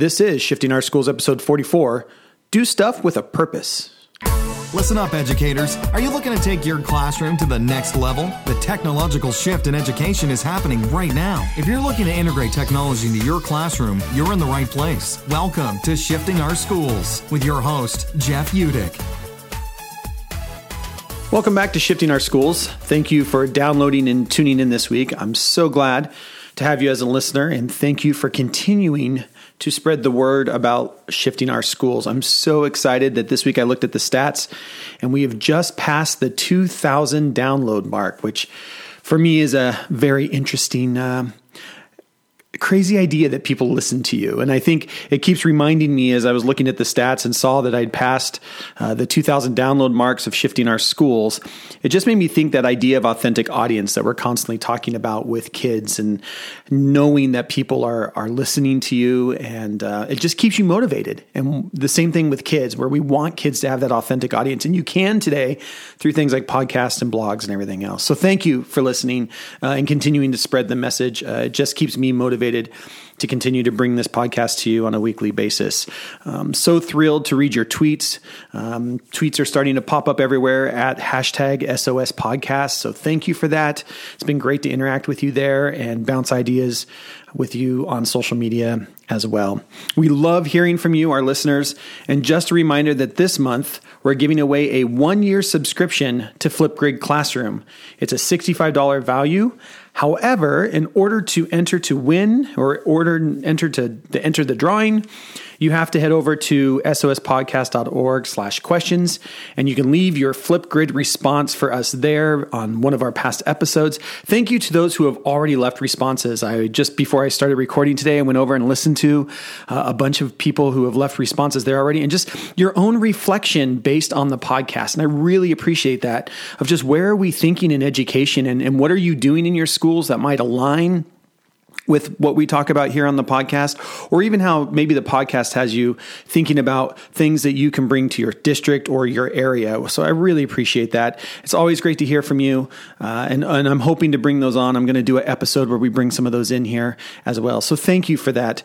This is Shifting Our Schools, episode 44 Do Stuff with a Purpose. Listen up, educators. Are you looking to take your classroom to the next level? The technological shift in education is happening right now. If you're looking to integrate technology into your classroom, you're in the right place. Welcome to Shifting Our Schools with your host, Jeff Utecht. Welcome back to Shifting Our Schools. Thank you for downloading and tuning in this week. I'm so glad to have you as a listener, and thank you for continuing to spread the word about shifting our schools. I'm so excited that this week I looked at the stats and we have just passed the 2,000 download mark, which for me is a very interesting uh, crazy idea that people listen to you. And I think it keeps reminding me as I was looking at the stats and saw that I'd passed uh, the 2000 download marks of shifting our schools. It just made me think that idea of authentic audience that we're constantly talking about with kids and knowing that people are, are listening to you and uh, it just keeps you motivated. And the same thing with kids where we want kids to have that authentic audience. And you can today through things like podcasts and blogs and everything else. So thank you for listening uh, and continuing to spread the message. Uh, it just keeps me motivated motivated to continue to bring this podcast to you on a weekly basis. Um, so thrilled to read your tweets. Um, tweets are starting to pop up everywhere at hashtag SOS podcast. So thank you for that. It's been great to interact with you there and bounce ideas with you on social media as well. We love hearing from you, our listeners. And just a reminder that this month we're giving away a one year subscription to Flipgrid Classroom. It's a $65 value. However, in order to enter to win or order enter to, to enter the drawing, you have to head over to sospodcast.org slash questions and you can leave your Flipgrid response for us there on one of our past episodes. Thank you to those who have already left responses. I just before I started recording today, I went over and listened to uh, a bunch of people who have left responses there already and just your own reflection based on the podcast. And I really appreciate that of just where are we thinking in education and, and what are you doing in your schools that might align with what we talk about here on the podcast, or even how maybe the podcast has you thinking about things that you can bring to your district or your area. So I really appreciate that. It's always great to hear from you, uh, and, and I'm hoping to bring those on. I'm going to do an episode where we bring some of those in here as well. So thank you for that.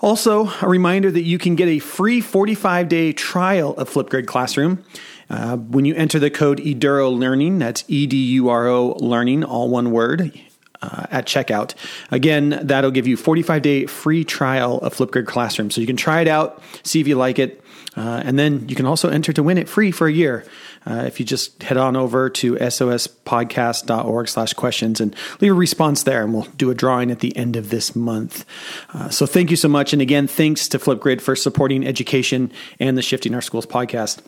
Also, a reminder that you can get a free 45 day trial of Flipgrid Classroom. Uh, when you enter the code Eduro Learning, that's E D U R O Learning, all one word uh, at checkout. Again, that'll give you 45 day free trial of Flipgrid Classroom. So you can try it out, see if you like it, uh, and then you can also enter to win it free for a year. Uh, if you just head on over to sospodcast.org slash questions and leave a response there, and we'll do a drawing at the end of this month. Uh, so thank you so much. And again, thanks to Flipgrid for supporting education and the Shifting Our Schools podcast.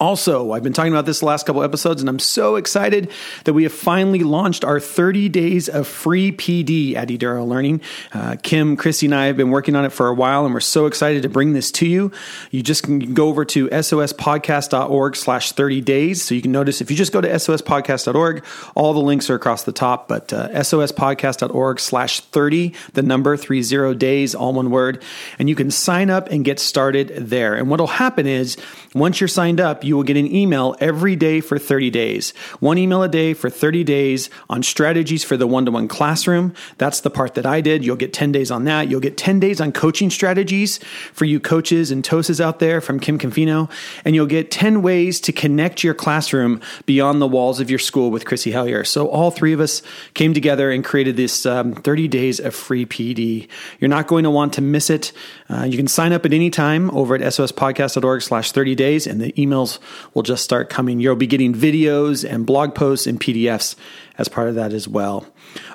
Also, I've been talking about this the last couple episodes, and I'm so excited that we have finally launched our 30 days of free PD at Eduro Learning. Uh, Kim, Christy, and I have been working on it for a while, and we're so excited to bring this to you. You just can go over to sospodcast.org slash 30 days. So you can notice if you just go to sospodcast.org, all the links are across the top, but uh, sospodcast.org slash 30, the number 30 days, all one word, and you can sign up and get started there. And what'll happen is once you're signed up, you will get an email every day for 30 days. One email a day for 30 days on strategies for the one to one classroom. That's the part that I did. You'll get 10 days on that. You'll get 10 days on coaching strategies for you coaches and TOSAs out there from Kim Cofino. And you'll get 10 ways to connect your classroom beyond the walls of your school with Chrissy Hellyer. So all three of us came together and created this um, 30 days of free PD. You're not going to want to miss it. Uh, you can sign up at any time over at sospodcast.org slash 30 days and the emails will just start coming. You'll be getting videos and blog posts and PDFs as part of that as well.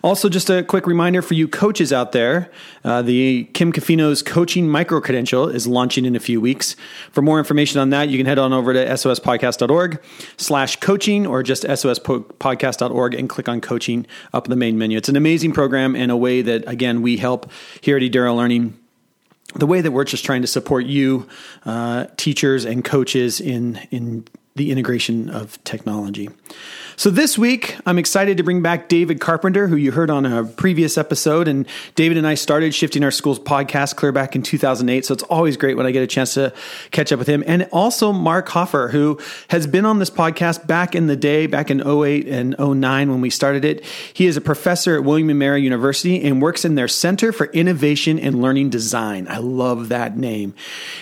Also, just a quick reminder for you coaches out there uh, the Kim Cofino's coaching micro credential is launching in a few weeks. For more information on that, you can head on over to sospodcast.org slash coaching or just sospodcast.org and click on coaching up the main menu. It's an amazing program and a way that, again, we help here at Eduro Learning the way that we're just trying to support you, uh, teachers and coaches in in the integration of technology. So this week, I'm excited to bring back David Carpenter, who you heard on a previous episode. And David and I started Shifting Our Schools podcast clear back in 2008. So it's always great when I get a chance to catch up with him. And also Mark Hofer, who has been on this podcast back in the day, back in 08 and 09 when we started it. He is a professor at William & Mary University and works in their Center for Innovation and Learning Design. I love that name.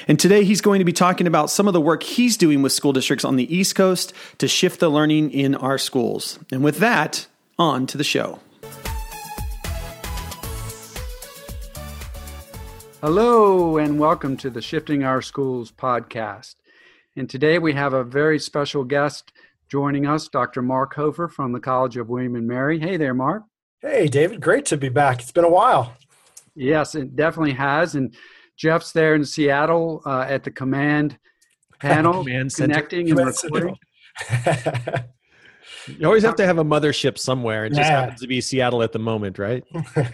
And today he's going to be talking about some of the work he's doing with school districts on the East Coast to shift the learning in our schools. And with that, on to the show. Hello, and welcome to the Shifting Our Schools podcast. And today we have a very special guest joining us, Dr. Mark Hofer from the College of William and Mary. Hey there, Mark. Hey, David. Great to be back. It's been a while. Yes, it definitely has. And Jeff's there in Seattle uh, at the command panel, command connecting and recording. you always have to have a mothership somewhere. It just yeah. happens to be Seattle at the moment, right?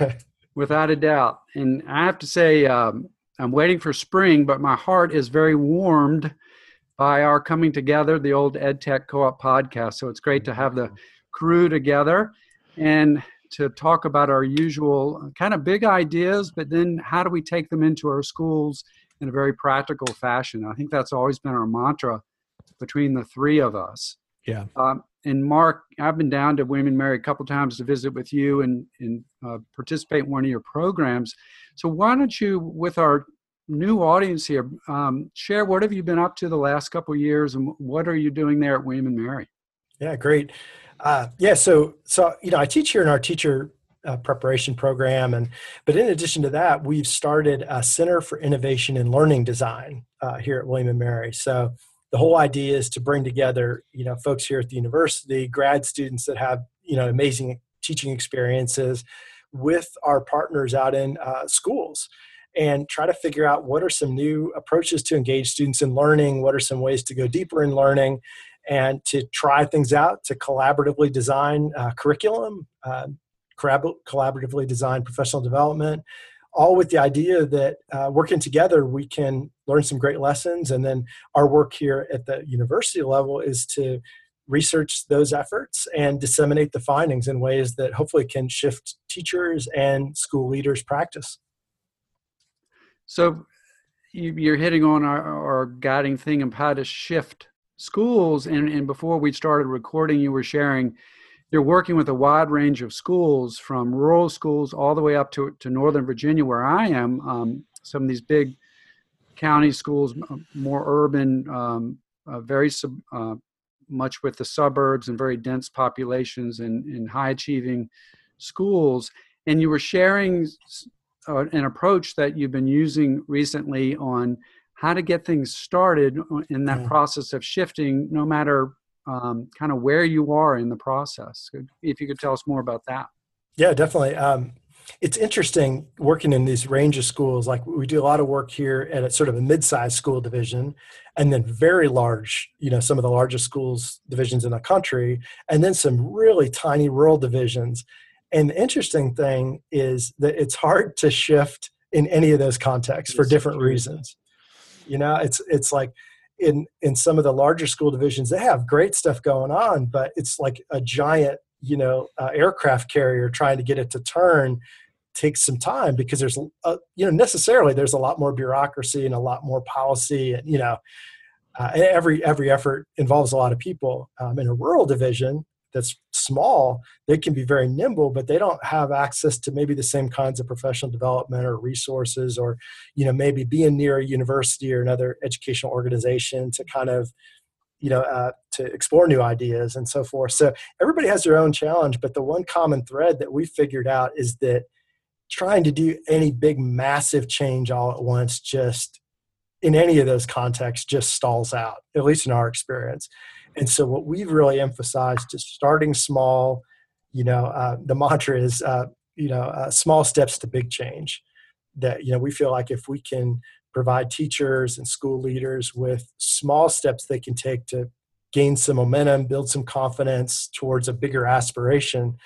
Without a doubt. And I have to say, um, I'm waiting for spring, but my heart is very warmed by our coming together, the old EdTech Co-op podcast. So it's great to have the crew together and to talk about our usual kind of big ideas, but then how do we take them into our schools in a very practical fashion? I think that's always been our mantra between the three of us. Yeah. Um, and Mark, I've been down to William and Mary a couple times to visit with you and, and uh, participate in one of your programs. So why don't you, with our new audience here, um, share what have you been up to the last couple years and what are you doing there at William and Mary? Yeah, great. Uh, yeah, so so you know, I teach here in our teacher uh, preparation program, and but in addition to that, we've started a Center for Innovation and Learning Design uh, here at William and Mary. So the whole idea is to bring together you know folks here at the university grad students that have you know amazing teaching experiences with our partners out in uh, schools and try to figure out what are some new approaches to engage students in learning what are some ways to go deeper in learning and to try things out to collaboratively design uh, curriculum uh, collaboratively design professional development all with the idea that uh, working together we can learn some great lessons. And then our work here at the university level is to research those efforts and disseminate the findings in ways that hopefully can shift teachers and school leaders practice. So you're hitting on our, our guiding thing of how to shift schools. And, and before we started recording you were sharing you're working with a wide range of schools from rural schools all the way up to, to northern virginia where i am. Um, some of these big county schools more urban um, uh, very sub, uh, much with the suburbs and very dense populations and, and high achieving schools and you were sharing uh, an approach that you've been using recently on how to get things started in that process of shifting no matter um, kind of where you are in the process. If you could tell us more about that. Yeah, definitely. Um, it's interesting working in these range of schools. Like we do a lot of work here at a sort of a mid-sized school division, and then very large, you know, some of the largest schools divisions in the country, and then some really tiny rural divisions. And the interesting thing is that it's hard to shift in any of those contexts for different reasons. You know, it's it's like in in some of the larger school divisions they have great stuff going on but it's like a giant you know uh, aircraft carrier trying to get it to turn takes some time because there's a, you know necessarily there's a lot more bureaucracy and a lot more policy and you know uh, every every effort involves a lot of people. Um, in a rural division that's small, they can be very nimble, but they don't have access to maybe the same kinds of professional development or resources, or you know maybe being near a university or another educational organization to kind of you know uh, to explore new ideas and so forth. So everybody has their own challenge, but the one common thread that we figured out is that trying to do any big massive change all at once just in any of those contexts just stalls out at least in our experience and so what we've really emphasized is starting small. You know, uh, the mantra is uh, you know uh, small steps to big change. That you know we feel like if we can provide teachers and school leaders with small steps they can take to gain some momentum, build some confidence towards a bigger aspiration.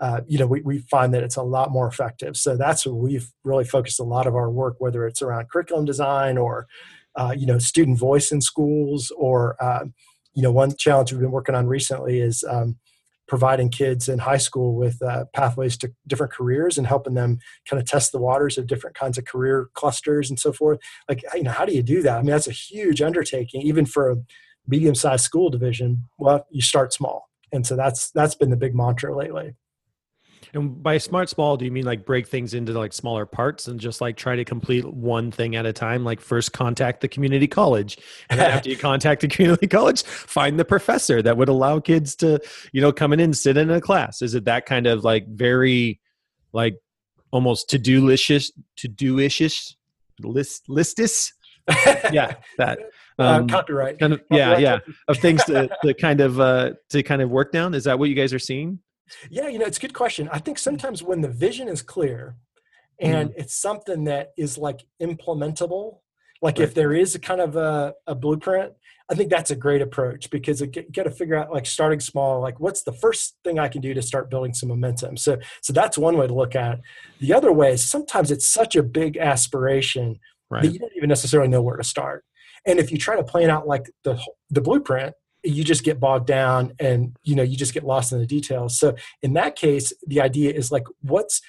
Uh, you know, we, we find that it's a lot more effective. So that's we've really focused a lot of our work, whether it's around curriculum design or, uh, you know, student voice in schools or, uh, you know, one challenge we've been working on recently is um, providing kids in high school with uh, pathways to different careers and helping them kind of test the waters of different kinds of career clusters and so forth. Like, you know, how do you do that? I mean, that's a huge undertaking, even for a medium-sized school division. Well, you start small, and so that's that's been the big mantra lately. And by smart small, do you mean like break things into like smaller parts and just like try to complete one thing at a time? Like first contact the community college, and then after you contact the community college, find the professor that would allow kids to, you know, come in and sit in a class. Is it that kind of like very, like almost to do licious, to do ishish, list listis? yeah, that. Uh, Um, uh, copyright. kind of, yeah, yeah, of things to, to kind of uh, to kind of work down. Is that what you guys are seeing? Yeah, you know, it's a good question. I think sometimes when the vision is clear and Mm-hmm. it's something that is like implementable, like if there is a kind of a, a blueprint, I think that's a great approach because it, you got to figure out like starting small, like what's the first thing I can do to start building some momentum. So, so that's one way to look at it. The other way is sometimes it's such a big aspiration Right. that you don't even necessarily know where to start. And if you try to plan out like the the blueprint, you just get bogged down and you know you just get lost in the details. So in that case, the idea is like what's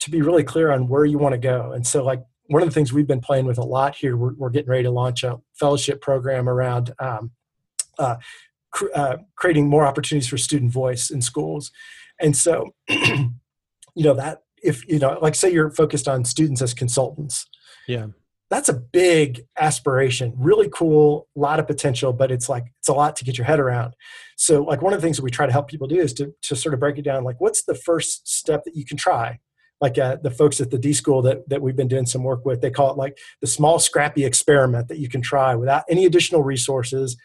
to be really clear on where you want to go. And so like one of the things we've been playing with a lot here, we're, we're getting ready to launch a fellowship program around um, uh, cr- uh, creating more opportunities for student voice in schools. And so, you know, that if, you know, like say you're focused on students as consultants, Yeah. That's a big aspiration really cool a lot of potential but it's like it's a lot to get your head around. So like one of the things that we try to help people do is to, to sort of break it down like what's the first step that you can try? Like uh, the folks at the d school that, that we've been doing some work with they call it like the small scrappy experiment that you can try without any additional resources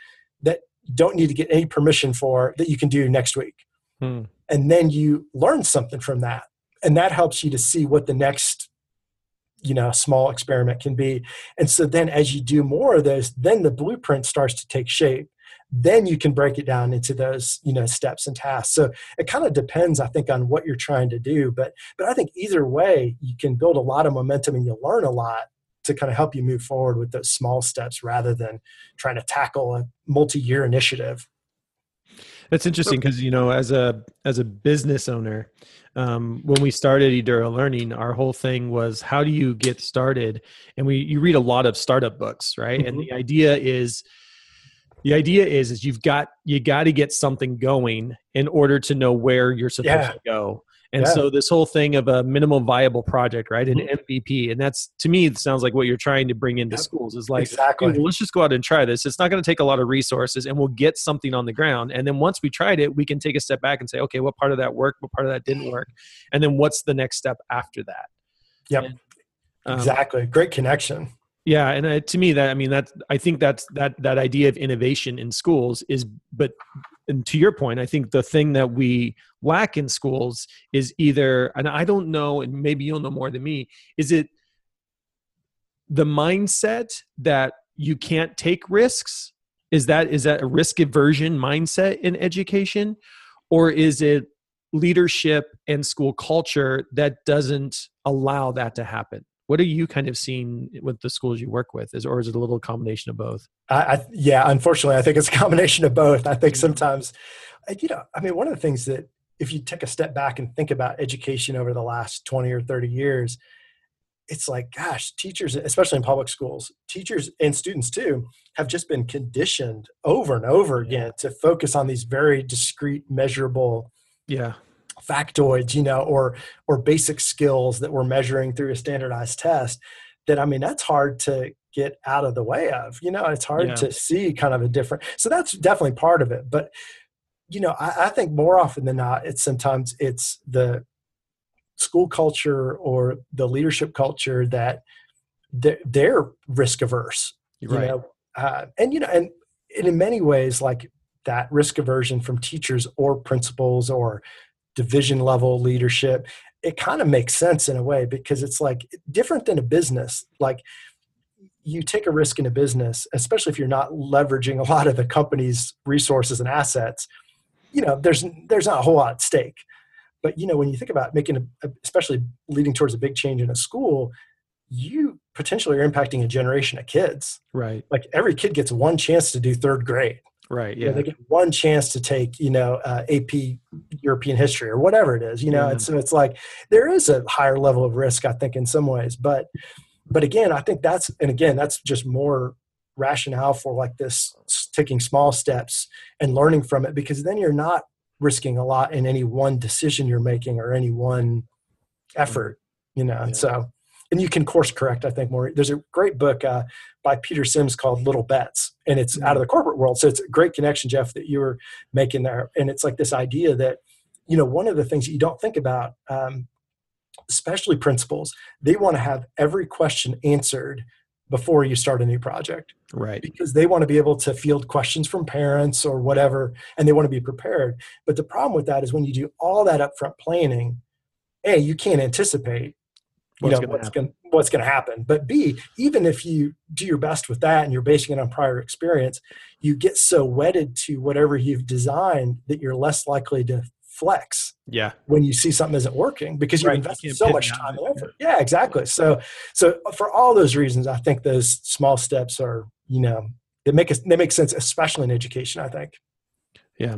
that don't need to get any permission for that you can do next week. Hmm. and then you learn something from that. And that helps you to see what the next you know a small experiment can be. And so then as you do more of those then the blueprint starts to take shape. Then you can break it down into those you know steps and tasks. So it kind of depends i think on what you're trying to do. But but i think either way you can build a lot of momentum and you'll learn a lot to kind of help you move forward with those small steps rather than trying to tackle a multi-year initiative That's interesting because you know, as a as a business owner, um, when we started Eduro Learning, our whole thing was how do you get started? And we you read a lot of startup books, right? And the idea is the idea is is you've got you got to get something going in order to know where you're supposed Yeah. to go. And Yeah. so this whole thing of a minimum viable project, right? An. MVP, and that's to me it sounds like what you're trying to bring into Yep. schools is like exactly "Hey, well, let's just go out and try this. It's not going to take a lot of resources, and we'll get something on the ground. And then once we tried it, we can take a step back and say, okay, what part of that worked? What part of that didn't work? And then what's the next step after that? Yep. And, um, exactly great connection yeah, and uh, to me, that I mean, that I think that's that that idea of innovation in schools is, but and to your point, I think the thing that we lack in schools is either, and I don't know, and maybe you'll know more than me, is it the mindset that you can't take risks? Is that is that a risk aversion mindset in education, or is it leadership and school culture that doesn't allow that to happen? What are you kind of seeing with the schools you work with? Is or is it a little combination of both? I, I yeah, unfortunately, I think it's a combination of both. I think sometimes, uh, you know, I mean, one of the things that if you take a step back and think about education over the last twenty or thirty years, it's like, gosh, teachers, especially in public schools, teachers and students too, have just been conditioned over and over again to focus on these very discrete, measurable Yeah, factoids, you know, or or basic skills that we're measuring through a standardized test. That I mean, that's hard to get out of the way of. You know, it's hard Yeah. to see kind of a different. So that's definitely part of it. But you know, I, I think more often than not, it's sometimes it's the school culture or the leadership culture that they're, they're risk averse. you're right. know, uh, and you know, and, and in many ways, like that risk aversion from teachers or principals or division level leadership, it kind of makes sense in a way because it's like different than a business. Like you take a risk in a business, especially if you're not leveraging a lot of the company's resources and assets. You know, there's there's not a whole lot at stake. But you know, when you think about making a, especially leading towards a big change in a school, you potentially are impacting a generation of kids right. like every kid gets one chance to do third grade Right. You know, Yeah. they get one chance to take, you know, uh, AP European history or whatever it is, you know, Yeah. and so it's like there is a higher level of risk, I think, in some ways. But, but again, I think that's, and again, that's just more rationale for like this taking small steps and learning from it because then you're not risking a lot in any one decision you're making or any one effort, you know, and Yeah. so, and you can course correct, I think more. There's a great book uh, by Peter Sims called Little Bets, and it's out of the corporate world. So it's a great connection, Jeff, that you were making there. And it's like this idea that, you know, one of the things that you don't think about, um, especially principals, they want to have every question answered before you start a new project Right. because they want to be able to field questions from parents or whatever, and they want to be prepared. But the problem with that is when you do all that upfront planning, a you can't anticipate you know what's going what's going to happen. But b even if you do your best with that and you're basing it on prior experience, you get so wedded to whatever you've designed that you're less likely to flex Yeah. when you see something isn't working because you've Right, you invested so much time and effort. Yeah, exactly. So, so for all those reasons, I think those small steps are, you know, they make us, they make sense, especially in education. I think. Yeah,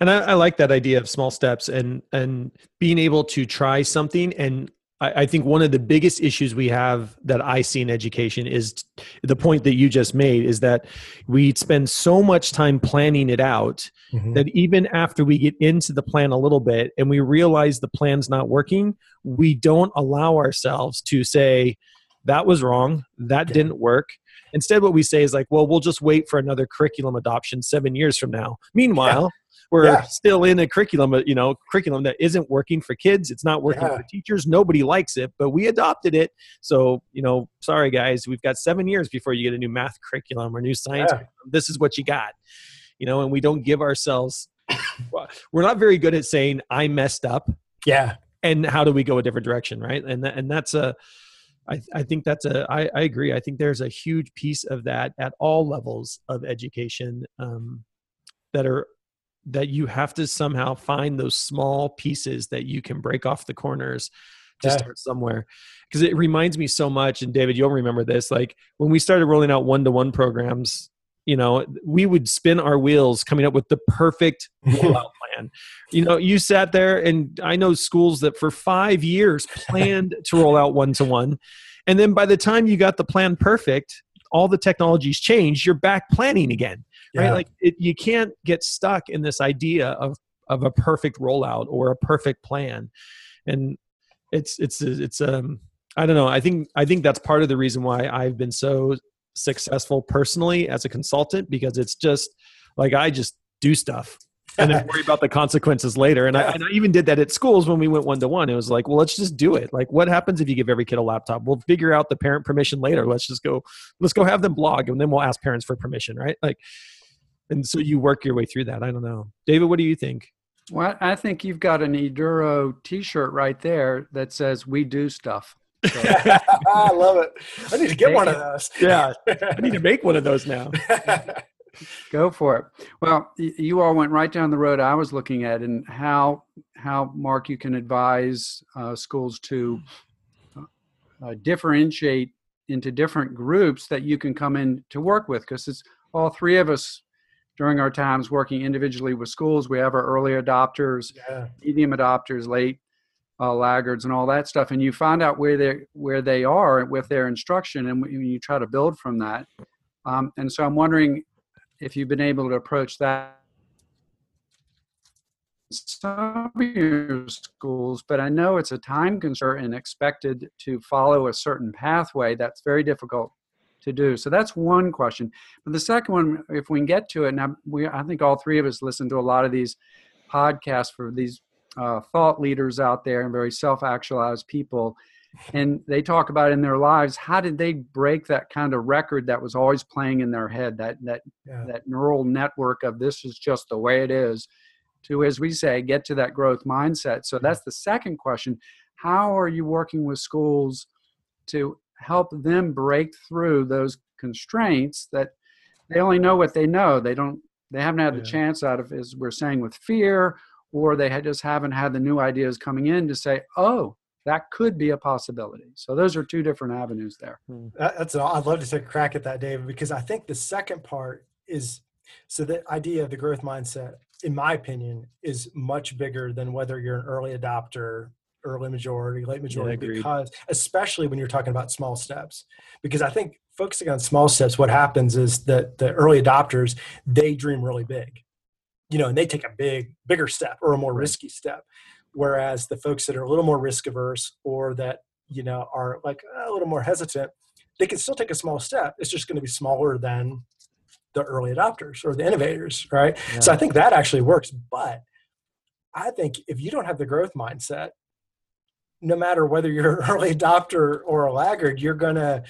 and I, I like that idea of small steps and and being able to try something. And I, I think one of the biggest issues we have that I see in education is the point that you just made is that we spend so much time planning it out mm-hmm. that even after we get into the plan a little bit and we realize the plan's not working, we don't allow ourselves to say that was wrong, that Yeah. didn't work. Instead, what we say is like, well, we'll just wait for another curriculum adoption seven years from now. Meanwhile, we're Yeah. still in a curriculum, uh, you know, curriculum that isn't working for kids. It's not working Yeah. for teachers. Nobody likes it, but we adopted it. So, you know, sorry guys, we've got seven years before you get a new math curriculum or new science. Yeah. curriculum. This is what you got, you know, and we don't give ourselves. we're not very good at saying I messed up Yeah. and how do we go a different direction right and and that's a I, I think that's a I, I agree i think there's a huge piece of that at all levels of education um, that are that you have to somehow find those small pieces that you can break off the corners to Yeah. start somewhere. Because it reminds me so much and david you'll remember this like when we started rolling out one-to-one programs you know we would spin our wheels coming up with the perfect rollout plan. You know you sat there and i know schools that for five years planned to roll out one-to-one and then by the time you got the plan perfect all the technologies changed you're back planning again right? Like it, you can't get stuck in this idea of of a perfect rollout or a perfect plan. And it's it's it's um i don't know. I think i think that's part of the reason why i've been so successful personally as a consultant because it's just like i just do stuff and then worry about the consequences later. And, I, and I even did that at schools when we went one to one it was like well let's just do it. Like what happens if you give every kid a laptop? We'll figure out the parent permission later. Let's just go let's go have them blog and then we'll ask parents for permission right? Like and so you work your way through that i don't know david what do you think Well, I think you've got an Eduro T-shirt right there that says "We do stuff." So, I love it. I need to get one of those. yeah i need to make one of those now go for it. Well, you all went right down the road I was looking at, and how how Mark you can advise uh, schools to uh, differentiate into different groups that you can come in to work with, because it's all three of us during our times working individually with schools. We have our early adopters, yeah. medium adopters, late uh, laggards, and all that stuff. And you find out where they where they are with their instruction, and you you try to build from that. Um, and so I'm wondering if you've been able to approach that some of your schools, but I know it's a time concern and expected to follow a certain pathway. That's very difficult to do. So that's one question. But the second one, if we can get to it, now we I think all three of us listen to a lot of these podcasts for these uh, thought leaders out there and very self-actualized people and they talk about in their lives how did they break that kind of record that was always playing in their head that that Yeah. that neural network of this is just the way it is to as we say get to that growth mindset so that's the second question how are you working with schools to help them break through those constraints that they only know what they know. They don't they haven't had the chance out of as we're saying with fear or they had just haven't had the new ideas coming in to say oh that could be a possibility. So those are two different avenues there. Hmm. That's all. I'd love to take a crack at that, David, because I think the second part is So the idea of the growth mindset, in my opinion, is much bigger than whether you're an early adopter, early majority, late majority, agreed. because especially when you're talking about small steps. Because I think focusing on small steps, what happens is that the early adopters, they dream really big. You know, and they take a big, bigger step or a more risky step. Whereas the folks that are a little more risk averse or that, you know, are like a little more hesitant, they can still take a small step. It's just going to be smaller than the early adopters or the innovators, right? So I think that actually works. But I think if you don't have the growth mindset, no matter whether you're an early adopter or a laggard, you're gonna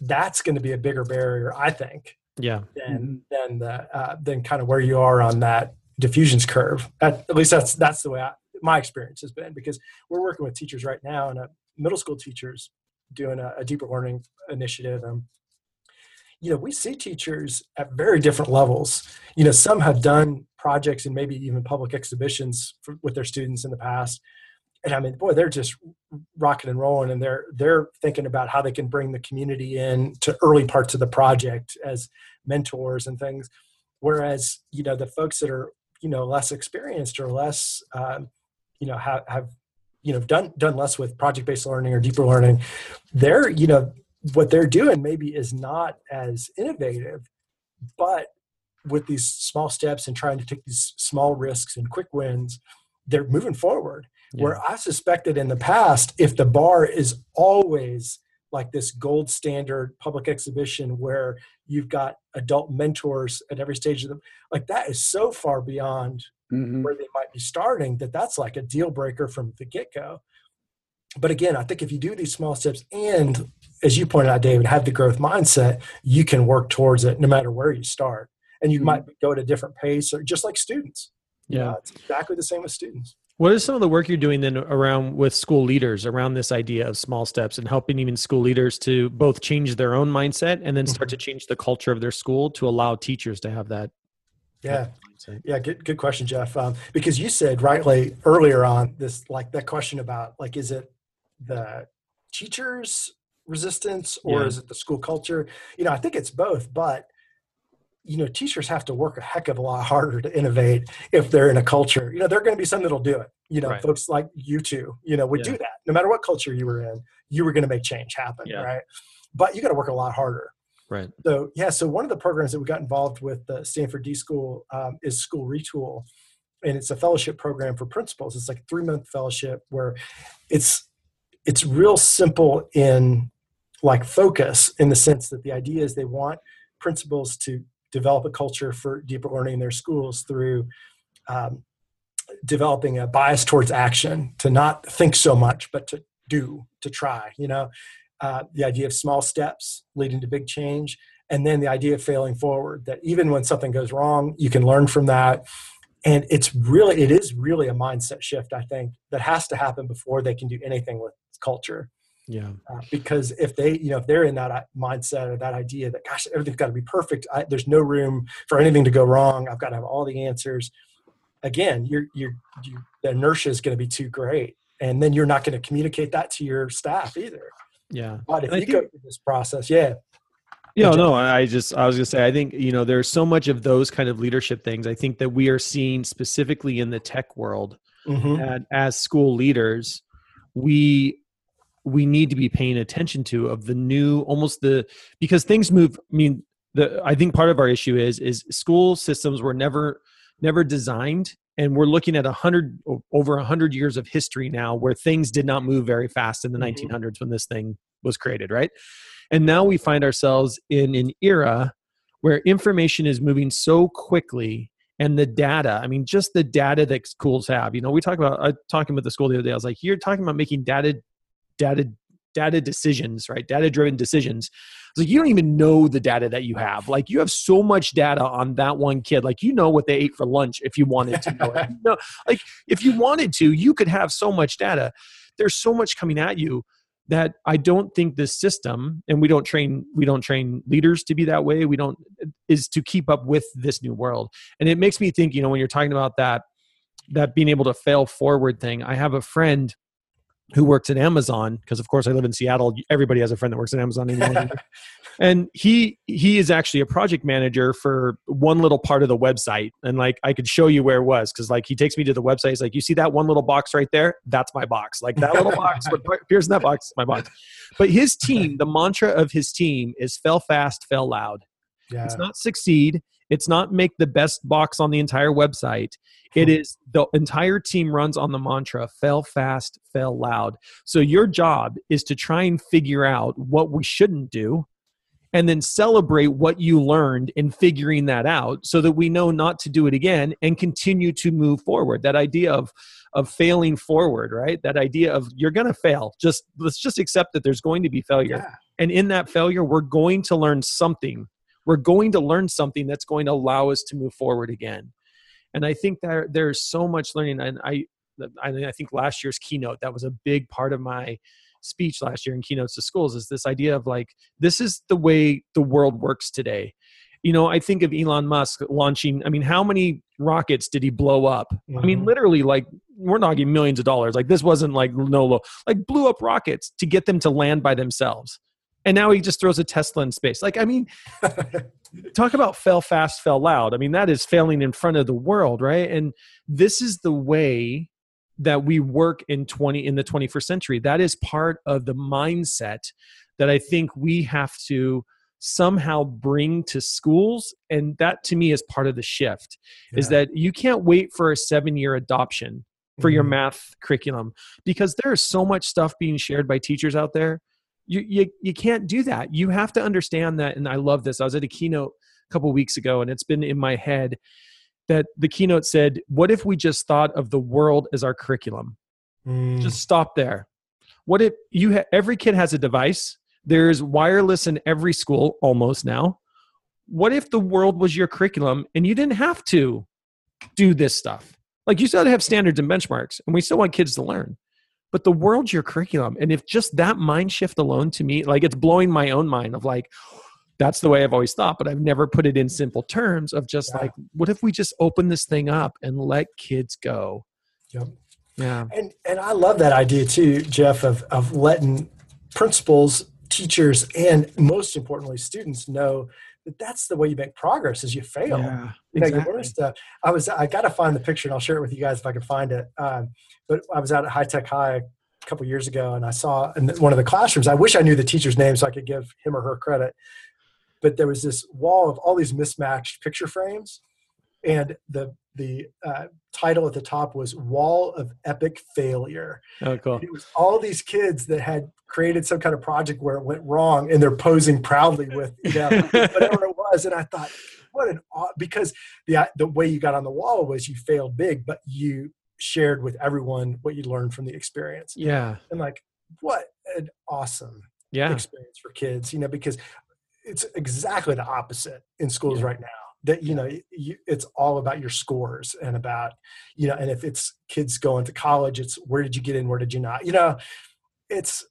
that's going to be a bigger barrier, I think, Yeah. than than the uh, than kind of where you are on that diffusions curve. At, at least that's that's the way I, my experience has been because we're working with teachers right now and uh, middle school teachers doing a, a deeper learning initiative and you know we see teachers at very different levels you know some have done projects and maybe even public exhibitions for, with their students in the past and i mean boy they're just rocking and rolling and they're they're thinking about how they can bring the community in to early parts of the project as mentors and things. Whereas you know the folks that are you know less experienced or less um, you know have, have you know done done less with project based learning or deeper learning they're you know what they're doing maybe is not as innovative but with these small steps and trying to take these small risks and quick wins they're moving forward Yeah. where i suspect that in the past if the bar is always like this gold standard public exhibition where you've got adult mentors at every stage of them like that is so far beyond Mhm. where they might be starting that that's like a deal breaker from the get-go but again i think if you do these small steps and as you pointed out david have the growth mindset you can work towards it no matter where you start and you Mhm. might go at a different pace or just like students You Yeah. know, it's exactly the same with students What is some of the work you're doing then around with school leaders around this idea of small steps and helping even school leaders to both change their own mindset and then start to change the culture of their school to allow teachers to have that yeah mindset? Yeah, good good question, Jeff. Um, because you said rightly earlier on this, like that question about like, is it the teachers' resistance or Yeah. is it the school culture? You know, I think it's both, but you know, teachers have to work a heck of a lot harder to innovate if they're in a culture. You know, there are going to be some that'll do it. You know, Right. folks like you two, you know, would Yeah. do that. No matter what culture you were in, you were going to make change happen, Yeah. right? But you got to work a lot harder. Right. So yeah, so one of the programs that we got involved with the Stanford D School um, is School Retool, and it's a fellowship program for principals. It's like a three month fellowship where it's it's real simple in like focus in the sense that the idea is they want principals to develop a culture for deeper learning in their schools through um, developing a bias towards action to not think so much but to do to try you know? Uh, the idea of small steps leading to big change and then the idea of failing forward that even when something goes wrong you can learn from that. And it's really it is really a mindset shift i think that has to happen before they can do anything with culture Yeah. uh, because if they you know if they're in that uh, mindset or that idea that gosh everything's got to be perfect I, there's no room for anything to go wrong i've got to have all the answers again you're you're you, the inertia is going to be too great and then you're not going to communicate that to your staff either Yeah. but if I you go through this process yeah Yeah, no, I just I was gonna say I think you know there's so much of those kind of leadership things. I think that we are seeing specifically in the tech world mhm, that as school leaders, we we need to be paying attention to of the new almost the because things move. I mean, the I think part of our issue is is school systems were never never designed and we're looking at a hundred over a hundred years of history now where things did not move very fast in the Mhm. 1900s when this thing was created right and now we find ourselves in an era where information is moving so quickly and the data i mean just the data that schools have you know we talk about i talking with the school the other day i was like you're talking about making data data data decisions right? Data driven decisions. It's like you don't even know the data that you have. Like you have so much data on that one kid. Like you know what they ate for lunch if you wanted to know it. You know, like if you wanted to you could have so much data. There's so much coming at you that i don't think this system and we don't train we don't train leaders to be that way. We don't is to keep up with this new world. And it makes me think you know when you're talking about that that being able to fail forward thing i have a friend who works at Amazon because of course I live in Seattle. Everybody has a friend that works at Amazon anymore. and he he is actually a project manager for one little part of the website. And like I could show you where it was because like he takes me to the website. He's like, you see that one little box right there? That's my box. Like that little box, what appears in that box is my box. But his team, the mantra of his team is fail fast, fail loud. Yeah. It's not succeed. It's not make the best box on the entire website. Hmm. It is the entire team runs on the mantra fail fast, fail loud. So your job is to try and figure out what we shouldn't do and then celebrate what you learned in figuring that out so that we know not to do it again and continue to move forward. That idea of of failing forward, right? That idea of you're going to fail. Just let's just accept that there's going to be failure. Yeah. And in that failure, we're going to learn something we're going to learn something that's going to allow us to move forward again and i think that there's so much learning and i i think last year's keynote that was a big part of my speech last year in keynotes to schools is this idea of like this is the way the world works today you know i think of elon musk launching i mean how many rockets did he blow up mm-hmm. i mean mm-hmm. literally like we're talking millions of dollars like this wasn't like no like blew up rockets to get them to land by themselves and now he just throws a Tesla in space. Like, I mean, talk about fail fast, fail loud. I mean, that is failing in front of the world, right? And this is the way that we work in 20 in the 21st century. That is part of the mindset that I think we have to somehow bring to schools and that to me is part of the shift yeah. is that you can't wait for a 7 year adoption for mm-hmm. your math curriculum because there is so much stuff being shared by teachers out there you, you you can't do that. You have to understand that and i love this. I was at a keynote a couple weeks ago and it's been in my head that the keynote said what if we just thought of the world as our curriculum? Mm. just stop there. What if you ha- every kid has a device. There's wireless in every school almost now. What if the world was your curriculum and you didn't have to do this stuff? Like you still have standards and benchmarks and we still want kids to learn but the world's your curriculum. And if just that mind shift alone to me like it's blowing my own mind of like that's the way i've always thought but i've never put it in simple terms of just yeah. like what if we just open this thing up and let kids go? Yep. Yeah. And and i love that idea too jeff of of letting principals teachers and most importantly students know that that's the way you make progress is you fail. Yeah, you know, exactly. you learn stuff. I was I got to find the picture and I'll share it with you guys if I can find it. Um, but I was out at High Tech High a couple years ago and I saw in one of the classrooms. I wish I knew the teacher's name so I could give him or her credit. But there was this wall of all these mismatched picture frames, and the the uh, title at the top was "Wall of Epic Failure." Oh, cool! it was all these kids that had created some kind of project where it went wrong, and they're posing proudly with you know, whatever it was. And I thought, what an because the the way you got on the wall was you failed big, but you shared with everyone what you learned from the experience. Yeah, and like what an awesome yeah. experience for kids, you know, because it's exactly the opposite in schools yeah. right now that you know you, it's all about your scores and about you know and if it's kids going to college it's where did you get in where did you not? You know it's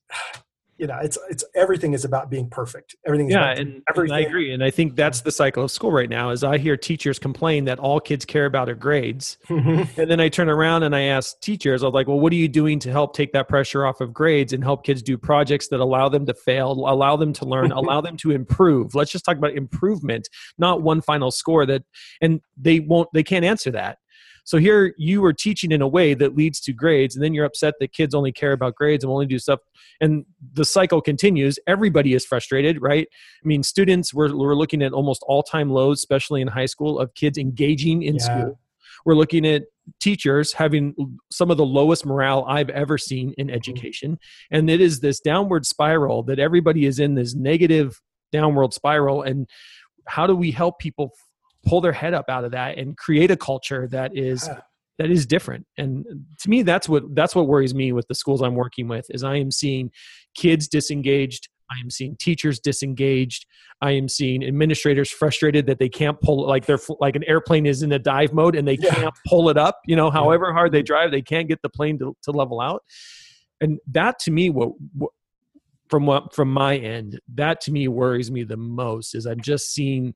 you know it's it's everything is about being perfect everything yeah and, everything. and i agree and i think that's the cycle of school right now is i hear teachers complain that all kids care about are grades mm-hmm. and then i turn around and i ask teachers i'm like well what are you doing to help take that pressure off of grades and help kids do projects that allow them to fail allow them to learn allow them to improve let's just talk about improvement not one final score that and they won't they can't answer that so here you are teaching in a way that leads to grades, and then you're upset that kids only care about grades and only do stuff. And the cycle continues. Everybody is frustrated, right? I mean, students, we're, we're looking at almost all time lows, especially in high school, of kids engaging in yeah. school. We're looking at teachers having some of the lowest morale I've ever seen in mm-hmm. education. And it is this downward spiral that everybody is in this negative downward spiral. And how do we help people pull their head up out of that and create a culture that is yeah. that is different. And to me that's what that's what worries me with the schools i'm working with is i am seeing kids disengaged. I am seeing teachers disengaged. I am seeing administrators frustrated that they can't pull like they're like an airplane is in a dive mode and they yeah. can't pull it up you know however hard they drive they can't get the plane to, to level out. And that to me what, what from what from my end that to me worries me the most is i'm just seeing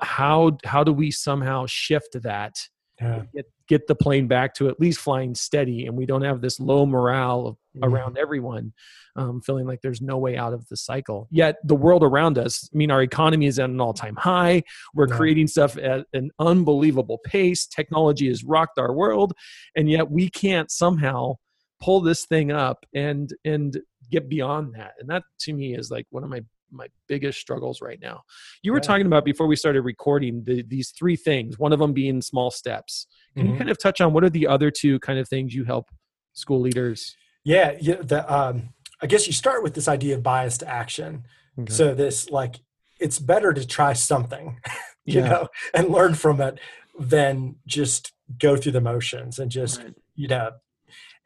how how do we somehow shift that Yeah. get get the plane back to at least flying steady and we don't have this low morale Mhm. around everyone um, feeling like there's no way out of the cycle yet the world around us i mean our economy is at an all-time high we're Yeah. creating stuff at an unbelievable pace technology has rocked our world and yet we can't somehow pull this thing up and and get beyond that and that to me is like one of my my biggest struggles right now you were Yeah. talking about before we started recording the, these three things one of them being small steps can you Mhm. kind of touch on what are the other two kind of things you help school leaders Yeah, yeah. The, um, I guess you start with this idea of bias to action. Okay. So this like it's better to try something, you Yeah. know, and learn from it than just go through the motions and just Right. you know,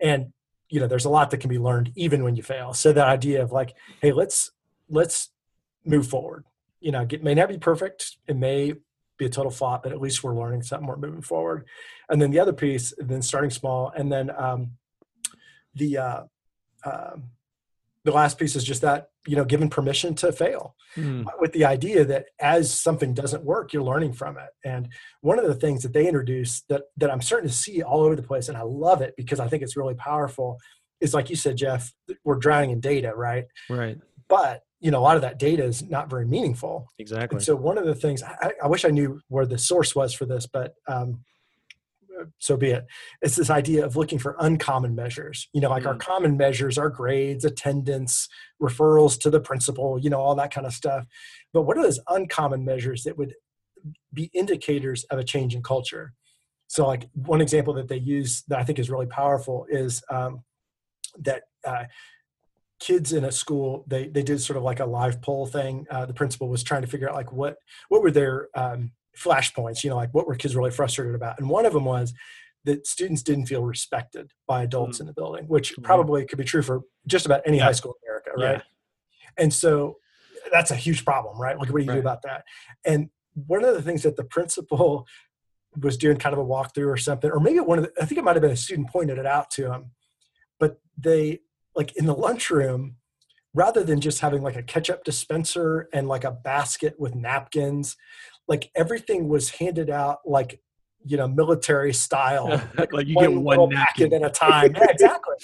and you know, there's a lot that can be learned even when you fail. So the idea of like, hey, let's let's move forward. You know, it may not be perfect. It may be a total flop, but at least we're learning something. We're moving forward. And then the other piece, then starting small, and then um, the uh, um, the last piece is just that you know given permission to fail Hmm. with the idea that as something doesn't work you're learning from it and one of the things that they introduce that that i'm starting to see all over the place and i love it because i think it's really powerful is like you said jeff we're drowning in data right right but you know a lot of that data is not very meaningful exactly and so one of the things I, I wish I knew where the source was for this, but um, so be it. It's this idea of looking for uncommon measures. You know, like our Mm. common measures are grades, attendance, referrals to the principal. You know, all that kind of stuff. But what are those uncommon measures that would be indicators of a change in culture? So, like one example that they use that I think is really powerful is um, that. Uh, kids in a school they they did sort of like a live poll thing uh, the principal was trying to figure out like what what were their um, flashpoints you know like what were kids really frustrated about and one of them was that students didn't feel respected by adults in the building which Mhm. probably could be true for just about any Yeah. high school in america Yeah. right and so that's a huge problem right like what do you Right. do about that and one of the things that the principal was doing kind of a walkthrough or something or maybe one of the, i think it might have been a student pointed it out to him but they like in the lunchroom rather than just having like a ketchup dispenser and like a basket with napkins like everything was handed out like you know military style like you get one napkin. at a time. Yeah exactly.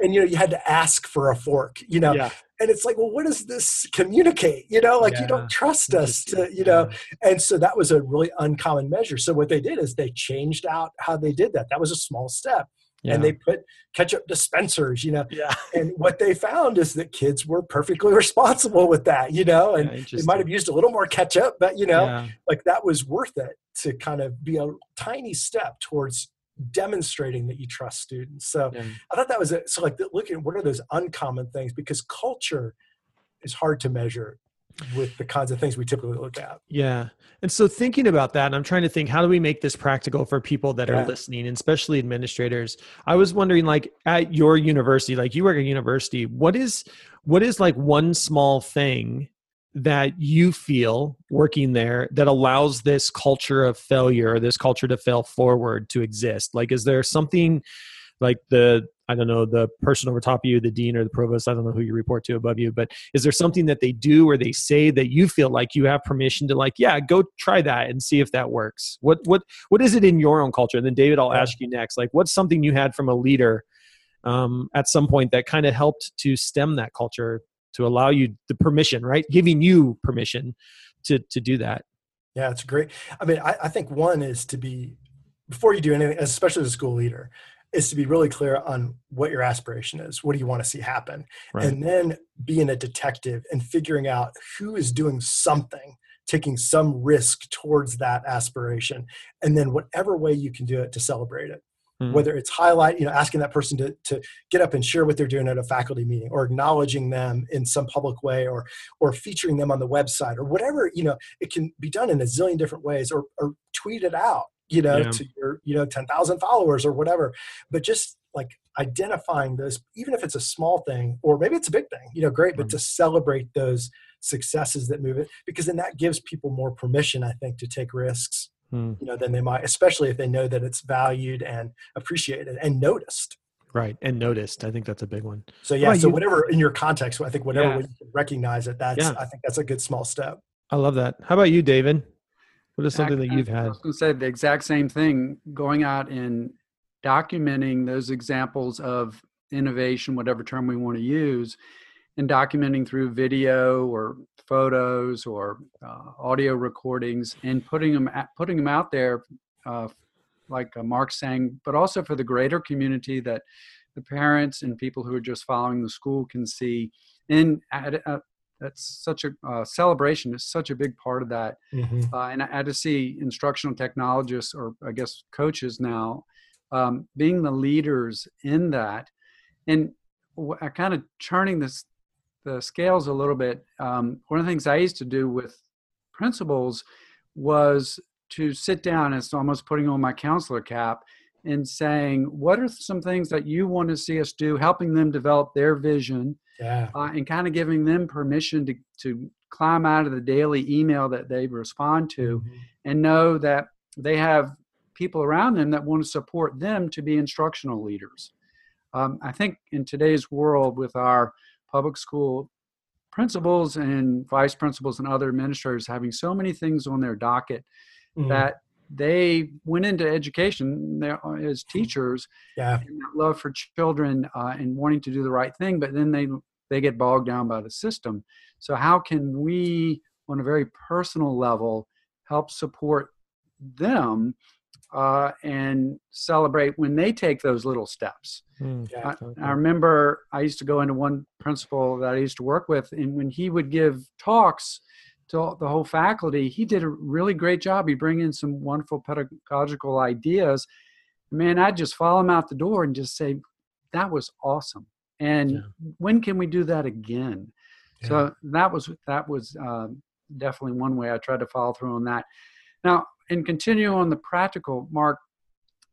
And you know you had to ask for a fork you know? Yeah. And it's like well what does this communicate? You know like you don't trust us to you know? And so that was a really uncommon measure. So what they did is they changed out how they did that. That was a small step yeah. and they put ketchup dispensers you know? Yeah. And what they found is that kids were perfectly responsible with that you know? And Yeah, they might have used a little more ketchup but you know yeah. like that was worth it to kind of be a tiny step towards demonstrating that you trust students. So Yeah. i thought that was it so like looking at what are those uncommon things? Because culture is hard to measure with the kinds of things we typically look at Yeah. And so thinking about that, and I'm trying to think, how do we make this practical for people that are listening, and especially administrators? I was wondering, like at your university, like you work at a university, what is what is like one small thing that you feel working there that allows this culture of failure, this culture to fail forward to exist? Like, is there something like the I don't know the person over top of you, the dean or the provost. I don't know who you report to above you, but is there something that they do or they say that you feel like you have permission to like, yeah, go try that and see if that works? What what what is it in your own culture? And then David, I'll ask you next. Like, what's something you had from a leader um, at some point that kind of helped to stem that culture to allow you the permission, right? Giving you permission to to do that. Yeah, it's great. I mean, I, I think one is to be before you do anything, especially as a school leader, is to be really clear on what your aspiration is. What do you want to see happen? Right. And then being a detective and figuring out who is doing something, taking some risk towards that aspiration, and then whatever way you can do it to celebrate it. Mhm. Whether it's highlight, you know, asking that person to, to get up and share what they're doing at a faculty meeting or acknowledging them in some public way or or featuring them on the website or whatever, you know, it can be done in a zillion different ways or or tweet it out, you know, Yeah. to your, you know, 10,000 followers or whatever. But just like identifying those, even if it's a small thing, or maybe it's a big thing, you know, great, but Mhm. to celebrate those successes that move it, because then that gives people more permission, I think, to take risks, Hmm. you know, than they might, especially if they know that it's valued and appreciated and noticed. Right. And noticed. I think that's a big one. So yeah, so you? whatever in your context, I think whatever Yeah. you recognize it, that's Yeah. I think that's a good small step. I love that. How about you, David? What is something that you've had? I was going to say the exact same thing. Going out and documenting those examples of innovation, whatever term we want to use, and documenting through video or photos or uh, audio recordings, and putting them putting them out there, uh, like uh, Mark saying, but also for the greater community that the parents and people who are just following the school can see. And at, that's such a uh, celebration is such a big part of that. Mhm. Uh, and I had to see instructional technologists, or I guess coaches now, um, being the leaders in that, and w- I kind of churning this the scales a little bit. Um, one of the things I used to do with principals was to sit down. It's almost putting on my counselor cap and saying, "What are some things that you want to see us do?" Helping them develop their vision Yeah. uh, and kind of giving them permission to, to climb out of the daily email that they respond to Mhm. and know that they have people around them that want to support them to be instructional leaders. Um, I think in today's world, with our public school principals and vice principals and other administrators having so many things on their docket, Mhm. that they went into education there as teachers yeah. and that love for children uh, and wanting to do the right thing, but then they they get bogged down by the system. So how can we, on a very personal level, help support them uh, and celebrate when they take those little steps? Hmm. Yeah. I, I remember I used to go into one principal that I used to work with, and when he would give talks to the whole faculty, he did a really great job. He bring in some wonderful pedagogical ideas. Man, I'd just follow him out the door and just say, "That was awesome." And Yeah. when can we do that again? Yeah. So that was that was um, definitely one way I tried to follow through on that. Now, and continue on the practical, Mark,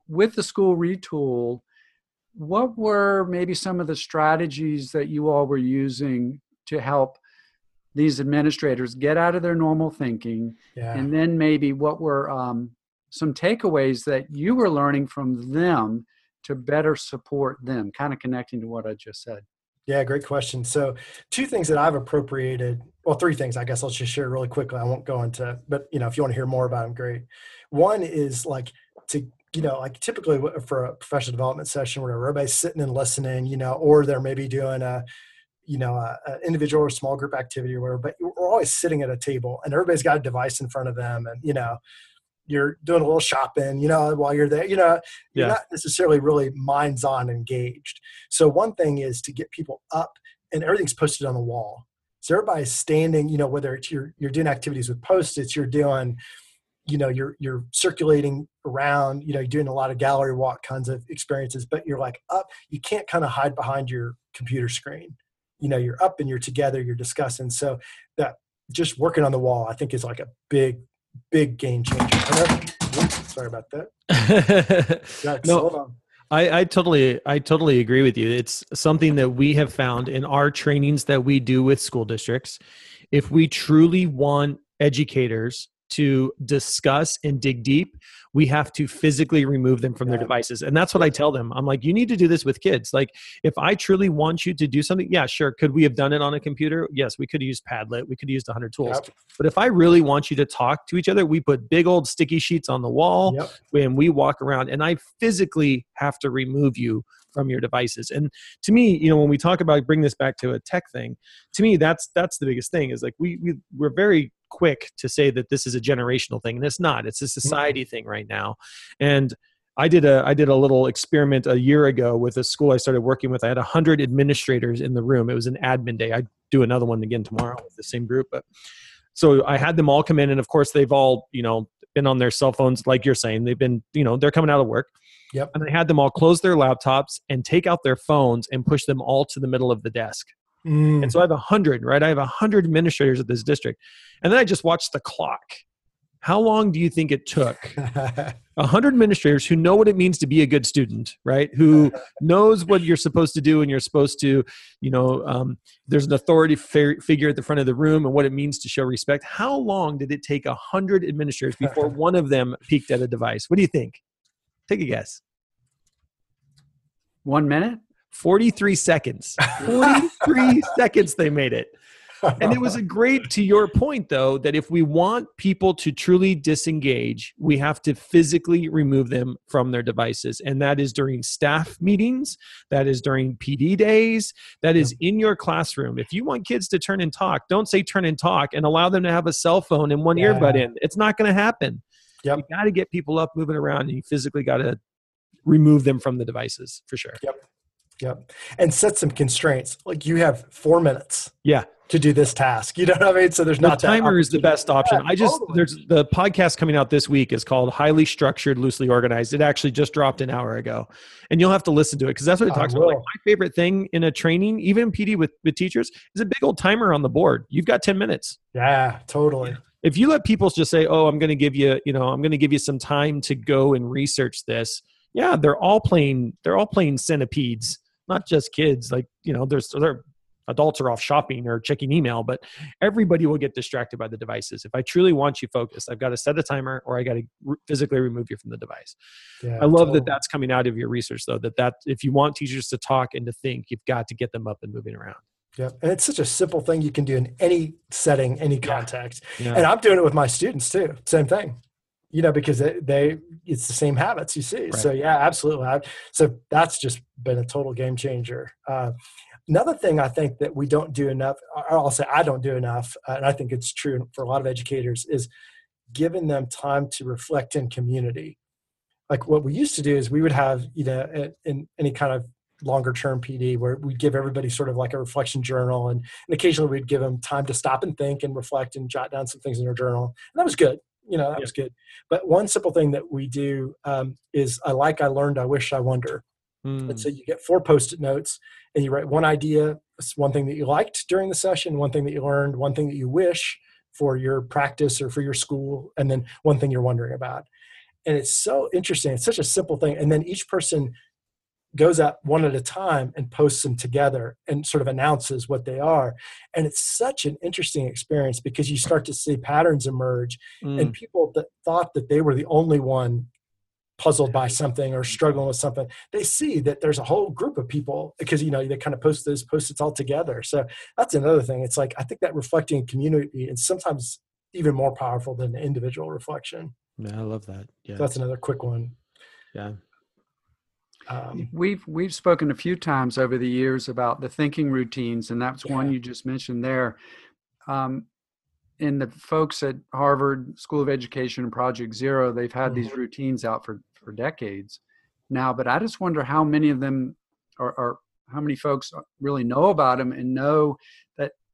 with the school retool, what were maybe some of the strategies that you all were using to help these administrators get out of their normal thinking Yeah. and then maybe what were um, some takeaways that you were learning from them to better support them kind of connecting to what i just said Yeah, great question. So, two things that I've appropriated, well, three things, I guess I'll just share really quickly. I won't go into, but you know, if you want to hear more about them, great. One is like to, you know, like typically for a professional development session where everybody's sitting and listening, you know, or they're maybe doing a, you know, a, a individual or small group activity or whatever, but we're always sitting at a table and everybody's got a device in front of them and, you know, you're doing a little shopping, you know, while you're there, you know, you're Yeah. not necessarily really minds on engaged. So one thing is to get people up and everything's posted on the wall. So everybody's standing, you know, whether it's you're you're doing activities with post-its, you're doing, you know, you're you're circulating around, you know, you're doing a lot of gallery walk kinds of experiences, but you're like up, you can't kind of hide behind your computer screen. You know, you're up and you're together, you're discussing. So that just working on the wall, I think is like a big, big game changer. Sorry about that. Jax, No. hold on. I, I totally I totally agree with you. It's something that we have found in our trainings that we do with school districts. If we truly want educators to discuss and dig deep, we have to physically remove them from their devices. And that's what I tell them. I'm like, you need to do this with kids. Like, if I truly want you to do something, yeah, sure. Could we have done it on a computer? Yes, we could have used Padlet. We could have used 100 tools. Yep. But if I really want you to talk to each other, we put big old sticky sheets on the wall Yep. when we walk around and i physically have to remove you from your devices and to me you know when we talk about bring this back to a tech thing to me that's that's the biggest thing is like we, we we're very quick to say that this is a generational thing and it's not it's a mm-hmm. society thing right now and I did a I did a little experiment a year ago with a school I started working with. I had hundred administrators in the room. It was an admin day. I do another one again tomorrow with the same group. But so I had them all come in, and of course they've all you know been on their cell phones, like you're saying. They've been you know they're coming out of work. Yep. And I had them all close their laptops and take out their phones and push them all to the middle of the desk. Mm. And so I have a hundred, right? I have a hundred administrators at this district, and then I just watched the clock. How long do you think it took a hundred administrators who know what it means to be a good student, right? Who knows what you're supposed to do and you're supposed to, you know, um, there's an authority fi- figure at the front of the room and what it means to show respect. How long did it take a hundred administrators before one of them peeked at a device? What do you think? Take a guess. one minute 43 seconds. 43 seconds they made it. and it was a great to your point though that if we want people to truly disengage we have to physically remove them from their devices and that is during staff meetings that is during pd days that is in your classroom if you want kids to turn and talk don't say turn and talk and allow them to have a cell phone and one Yeah. earbud in it's not going to happen Yep. you got to get people up moving around and you physically got to remove them from the devices for sure Yep. And set some constraints. Like you have four minutes yeah to do this task. You know what I mean? So there's not that timer is the best option. Yeah, I just totally. there's the podcast coming out this week is called Highly Structured, Loosely Organized. It actually just dropped an hour ago, and you'll have to listen to it because that's what it talks about. Like my favorite thing in a training, even PD with with teachers, is a big old timer on the board. You've got ten minutes. Yeah, totally. If you let people just say, "Oh, I'm going to give you, you know, I'm going to give you some time to go and research this," yeah, they're all playing. They're all playing centipedes, not just kids. Like you know, there's there adults are off shopping or checking email, but everybody will get distracted by the devices. If I truly want you focused, I've got to set a timer or I got to re- physically remove you from the device. Yeah, I love totally. that that's coming out of your research though, that that if you want teachers to talk and to think, you've got to get them up and moving around. yeah, And it's such a simple thing you can do in any setting, any context. Yeah. And I'm doing it with my students too. Same thing. You know, because they, they it's the same habits you see. So yeah, absolutely. So that's just been a total game changer. Uh, another thing I think that we don't do enough, or I'll say I don't do enough, uh, and I think it's true for a lot of educators, is giving them time to reflect in community. Like what we used to do is we would have, you know, in- in any kind of longer term PD where we'd give everybody sort of like a reflection journal and, and occasionally we'd give them time to stop and think and reflect and jot down some things in their journal. And that was good. You know, that Yeah. was good. But one simple thing that we do um, is I like, I learned, I wish, I wonder. Mm. And so you get four post-it notes and you write one idea, one thing that you liked during the session, one thing that you learned, one thing that you wish for your practice or for your school, and then one thing you're wondering about. And it's so interesting. It's such a simple thing. And then each person goes up one at a time and posts them together and sort of announces what they are. And it's such an interesting experience because you start to see patterns emerge Mm. and people that thought that they were the only one puzzled by something or struggling with something they see that there's a whole group of people because you know they kind of post those post-its all together so that's another thing it's like i think that reflecting community is sometimes even more powerful than individual reflection yeah, I love that. Yeah. so that's another quick one yeah. Um, We've we've spoken a few times over the years about the thinking routines, and that's one you just mentioned there. Um, and the folks at Harvard School of Education and Project Zero, they've had these routines out for for decades now. But I just wonder how many of them are, are how many folks really know about them and know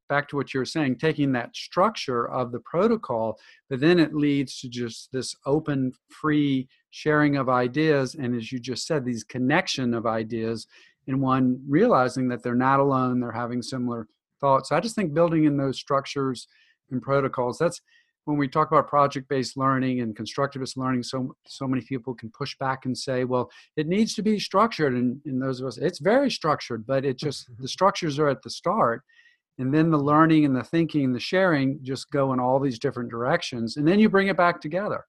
back to what you were saying, taking that structure of the protocol, but then it leads to just this open, free sharing of ideas. And as you just said, these connection of ideas and one realizing that they're not alone, they're having similar thoughts. I just think building in those structures and protocols, that's when we talk about project-based learning and constructivist learning, so so many people can push back and say, well, it needs to be structured. And in those of us, it's very structured, but it just mm-hmm. the structures are at the start and then the learning and the thinking and the sharing just go in all these different directions and then you bring it back together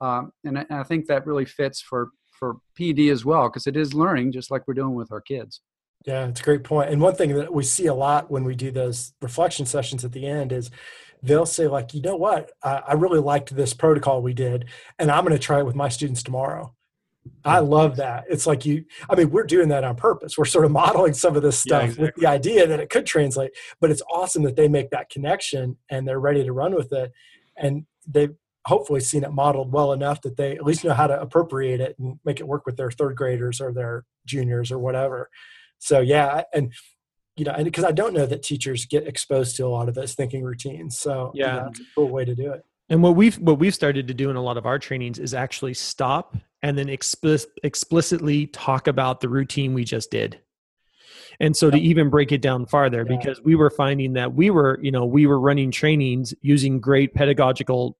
um, and, I, and I think that really fits for for pd as well because it is learning just like we're doing with our kids Yeah, it's a great point. And one thing that we see a lot when we do those reflection sessions at the end is they'll say, like, you know what, I, I really liked this protocol we did, and I'm going to try it with my students tomorrow. I love that. It's like you, I mean, we're doing that on purpose. We're sort of modeling some of this Yeah, stuff with the idea that it could translate, but it's awesome that they make that connection and they're ready to run with it. And they've hopefully seen it modeled well enough that they at least know how to appropriate it and make it work with their third graders or their juniors or whatever. So yeah, and you know, and because I don't know that teachers get exposed to a lot of those thinking routines. So you Yeah. know, it's a cool way to do it. And what we've what we've started to do in a lot of our trainings is actually stop and then explic- explicitly talk about the routine we just did. And so to even break it down farther, Yeah. because we were finding that we were, you know, we were running trainings using great pedagogical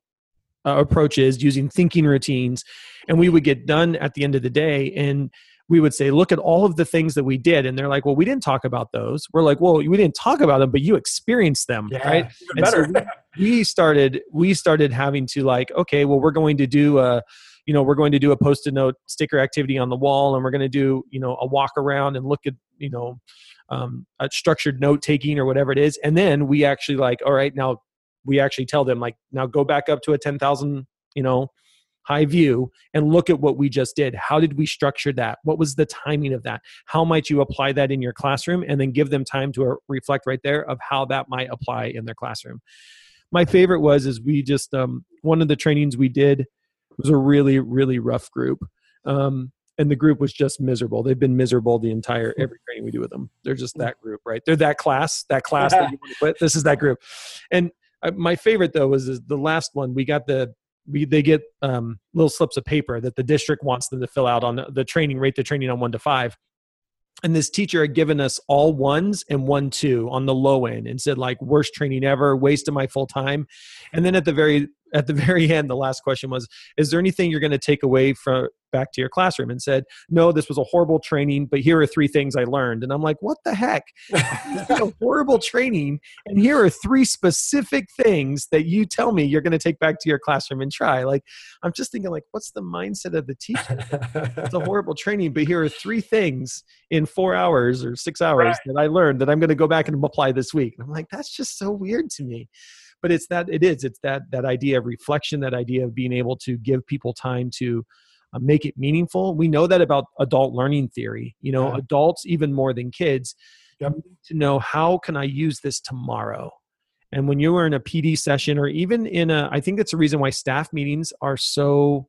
uh, approaches, using thinking routines, and we would get done at the end of the day and we would say, look at all of the things that we did. And they're like, well, we didn't talk about those. We're like, well, we didn't talk about them, but you experienced them, Yeah, right? And so better. we started we started having to like okay well we're going to do a you know we're going to do a post-it note sticker activity on the wall and we're going to do you know a walk around and look at you know um, structured note taking or whatever it is. And then we actually like all right now we actually tell them like now go back up to a 10,000 you know high view and look at what we just did. How did we structure that? What was the timing of that? How might you apply that in your classroom? And then give them time to uh, reflect right there of how that might apply in their classroom. My favorite was is we just um, one of the trainings we did was a really really rough group um, and the group was just miserable. They've been miserable the entire hmm. every training we do with them. They're just that group right? They're that class that class that you want to put this is that group. And uh, my favorite though was the last one. We got the we, they get um, little slips of paper that the district wants them to fill out on the, the training rate the training on one to five. And this teacher had given us all ones and one two on the low end and said like worst training ever wasted my full time. And then at the very at the very end, the last question was, "Is there anything you're going to take away from back to your classroom?" And said, "No, this was a horrible training, but here are three things I learned." And I'm like, "What the heck? a horrible training, and here are three specific things that you tell me you're going to take back to your classroom and try." Like, I'm just thinking, like, what's the mindset of the teacher? it's a horrible training, but here are three things in four hours or six hours right. that I learned that I'm going to go back and apply this week. And I'm like, that's just so weird to me but it's that it is it's that that idea of reflection that idea of being able to give people time to uh, make it meaningful we know that about adult learning theory you know yeah. adults even more than kids yep. to know how can i use this tomorrow and when you are in a pd session or even in a i think that's the reason why staff meetings are so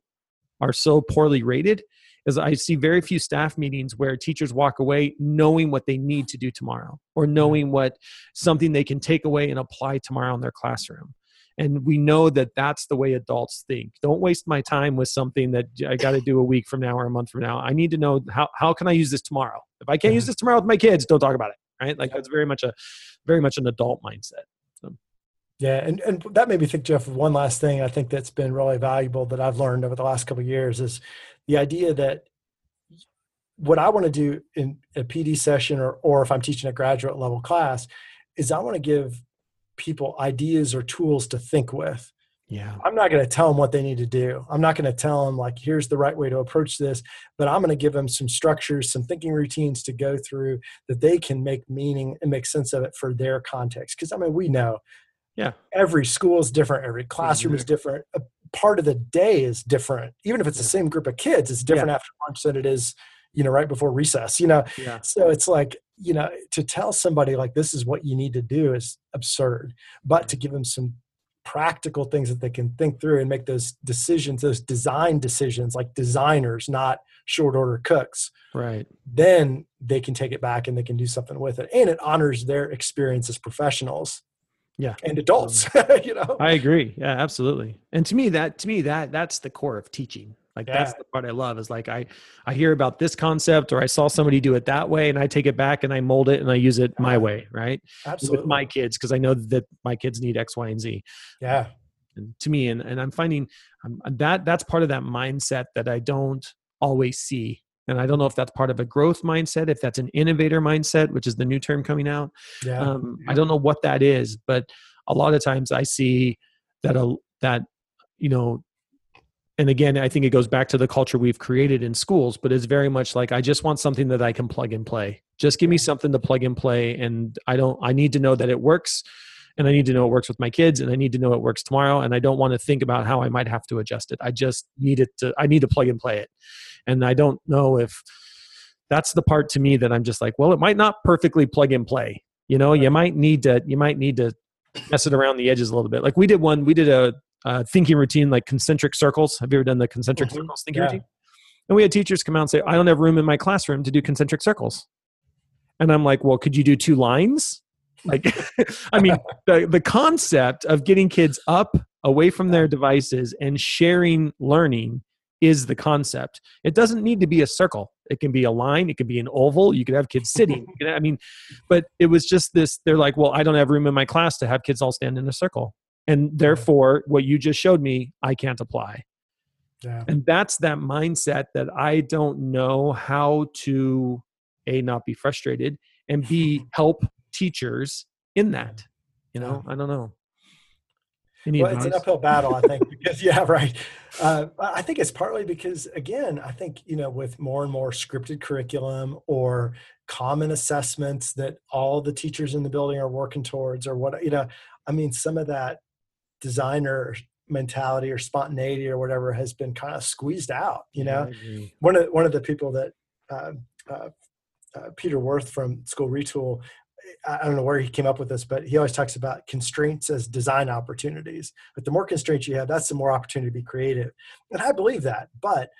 are so poorly rated is I see very few staff meetings where teachers walk away knowing what they need to do tomorrow or knowing what something they can take away and apply tomorrow in their classroom. And we know that that's the way adults think. Don't waste my time with something that I got to do a week from now or a month from now. I need to know how, how can I use this tomorrow? If I can't use uh-huh. this tomorrow with my kids, don't talk about it. Right. Like that's very much a, very much an adult mindset. So. Yeah, and, and that made me think, Jeff, of one last thing I think that's been really valuable that I've learned over the last couple of years is the idea that what I want to do in a PD session or, or if I'm teaching a graduate level class is I want to give people ideas or tools to think with. Yeah. I'm not going to tell them what they need to do. I'm not going to tell them like here's the right way to approach this, but I'm going to give them some structures, some thinking routines to go through that they can make meaning and make sense of it for their context. Cuz I mean, we know yeah. Every school is different, every classroom is different. Part of the day is different. Even if it's the same group of kids, it's different yeah. after lunch than it is you know right before recess you know? Yeah. so it's like you know to tell somebody like this is what you need to do is absurd. But to give them some practical things that they can think through and make those decisions those design decisions like designers not short order cooks right. then they can take it back and they can do something with it. And it honors their experience as professionals yeah and adults you know i agree yeah absolutely and to me that to me that that's the core of teaching like yeah. that's the part I love is like I I hear about this concept or I saw somebody do it that way and I take it back and I mold it and I use it my way, right? Absolutely. With my kids because I know that my kids need X, Y, and Z. Yeah. And to me, and, and I'm finding um, that that's part of that mindset that I don't always see. And I don't know if that's part of a growth mindset, if that's an innovator mindset, which is the new term coming out. Yeah. Um, I don't know what that is, but a lot of times I see that a that you know and again i think it goes back to the culture we've created in schools but it's very much like i just want something that i can plug and play just give me something to plug and play and i don't i need to know that it works and i need to know it works with my kids and i need to know it works tomorrow and i don't want to think about how i might have to adjust it i just need it to i need to plug and play it and i don't know if that's the part to me that i'm just like well it might not perfectly plug and play you know you might need to you might need to mess it around the edges a little bit like we did one we did a uh, thinking routine like concentric circles. Have you ever done the concentric mm-hmm. circles thinking yeah. routine? And we had teachers come out and say, I don't have room in my classroom to do concentric circles. And I'm like, well, could you do two lines? Like, I mean, the, the concept of getting kids up away from their devices and sharing learning is the concept. It doesn't need to be a circle. It can be a line. It can be an oval. You could have kids sitting. Could, I mean, but it was just this. They're like, well, I don't have room in my class to have kids all stand in a circle and therefore what you just showed me i can't apply yeah. and that's that mindset that i don't know how to a not be frustrated and b help teachers in that you know? I don't know. Well, advice? it's an uphill battle, I think, because yeah, right. Uh, I think it's partly because, again, I think you know, with more and more scripted curriculum or common assessments that all the teachers in the building are working towards or what you know i mean some of that designer mentality or spontaneity or whatever has been kind of squeezed out you know? One of one of the people that uh, uh, uh, peter worth from school retool I don't know where he came up with this, but he always talks about constraints as design opportunities. But the more constraints you have, that's the more opportunity to be creative. And I believe that. But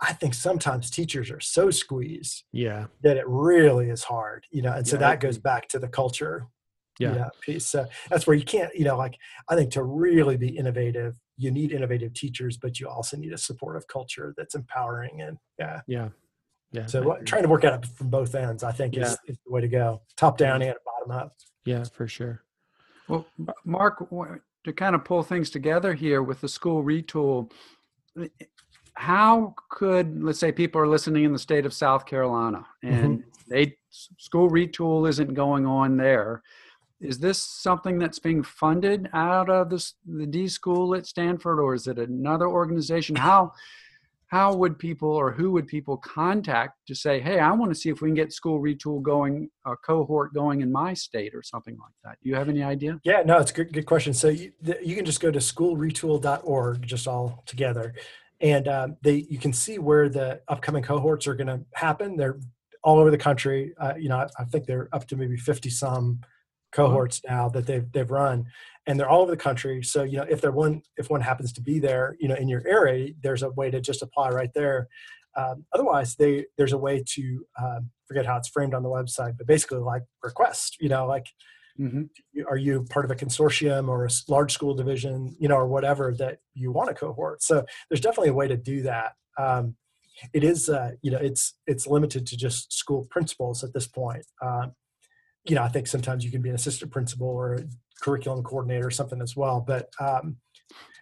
I think sometimes teachers are so squeezed yeah. that it really is hard, you know, and so that goes back to the culture yeah. you know, piece. So that's where you can't, you know, like I think to really be innovative, you need innovative teachers, but you also need a supportive culture that's empowering and yeah. Yeah. Yeah. So what, trying to work at it from both ends, I think, Yeah. is, is the way to go. Top down and bottom up. Yeah, for sure. Well, Mark, to kind of pull things together here with the school retool, eh, how could, let's say, people are listening in the state of South Carolina and they school retool isn't going on there. Is this something that's being funded out of this, the D school at Stanford, or is it another organization? How how would people or who would people contact to say, hey, I want to see if we can get school retool going, a cohort going in my state or something like that? Do you have any idea? Yeah, no, it's a good, good question. So you, the, you can just go to schoolretool.org, just all together, and um, they you can see where the upcoming cohorts are going to happen. They're all over the country. Uh, you know, I, I think they're up to maybe fifty some cohorts now that they've they've run, and they're all over the country. So you know, if there one if one happens to be there, you know, in your area, there's a way to just apply right there. Um, otherwise, they there's a way to um, forget how it's framed on the website, but basically like request. You know, like Mm-hmm. are you part of a consortium or a large school division you know or whatever that you want a cohort so there's definitely a way to do that um, it is uh, you know it's it's limited to just school principals at this point um, you know i think sometimes you can be an assistant principal or a curriculum coordinator or something as well but um,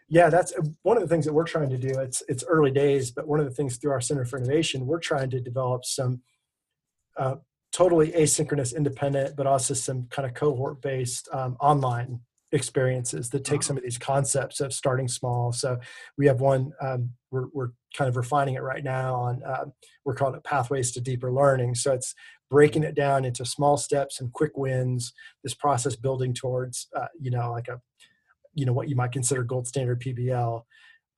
yeah that's uh, one of the things that we're trying to do it's it's early days but one of the things through our center for innovation we're trying to develop some uh, totally asynchronous independent but also some kind of cohort based um, online experiences that take some of these concepts of starting small. So we have one um, we're, we're kind of refining it right now on um, we're calling it pathways to deeper learning. So it's breaking it down into small steps and quick wins this process building towards uh, you know like a you know what you might consider gold standard pbl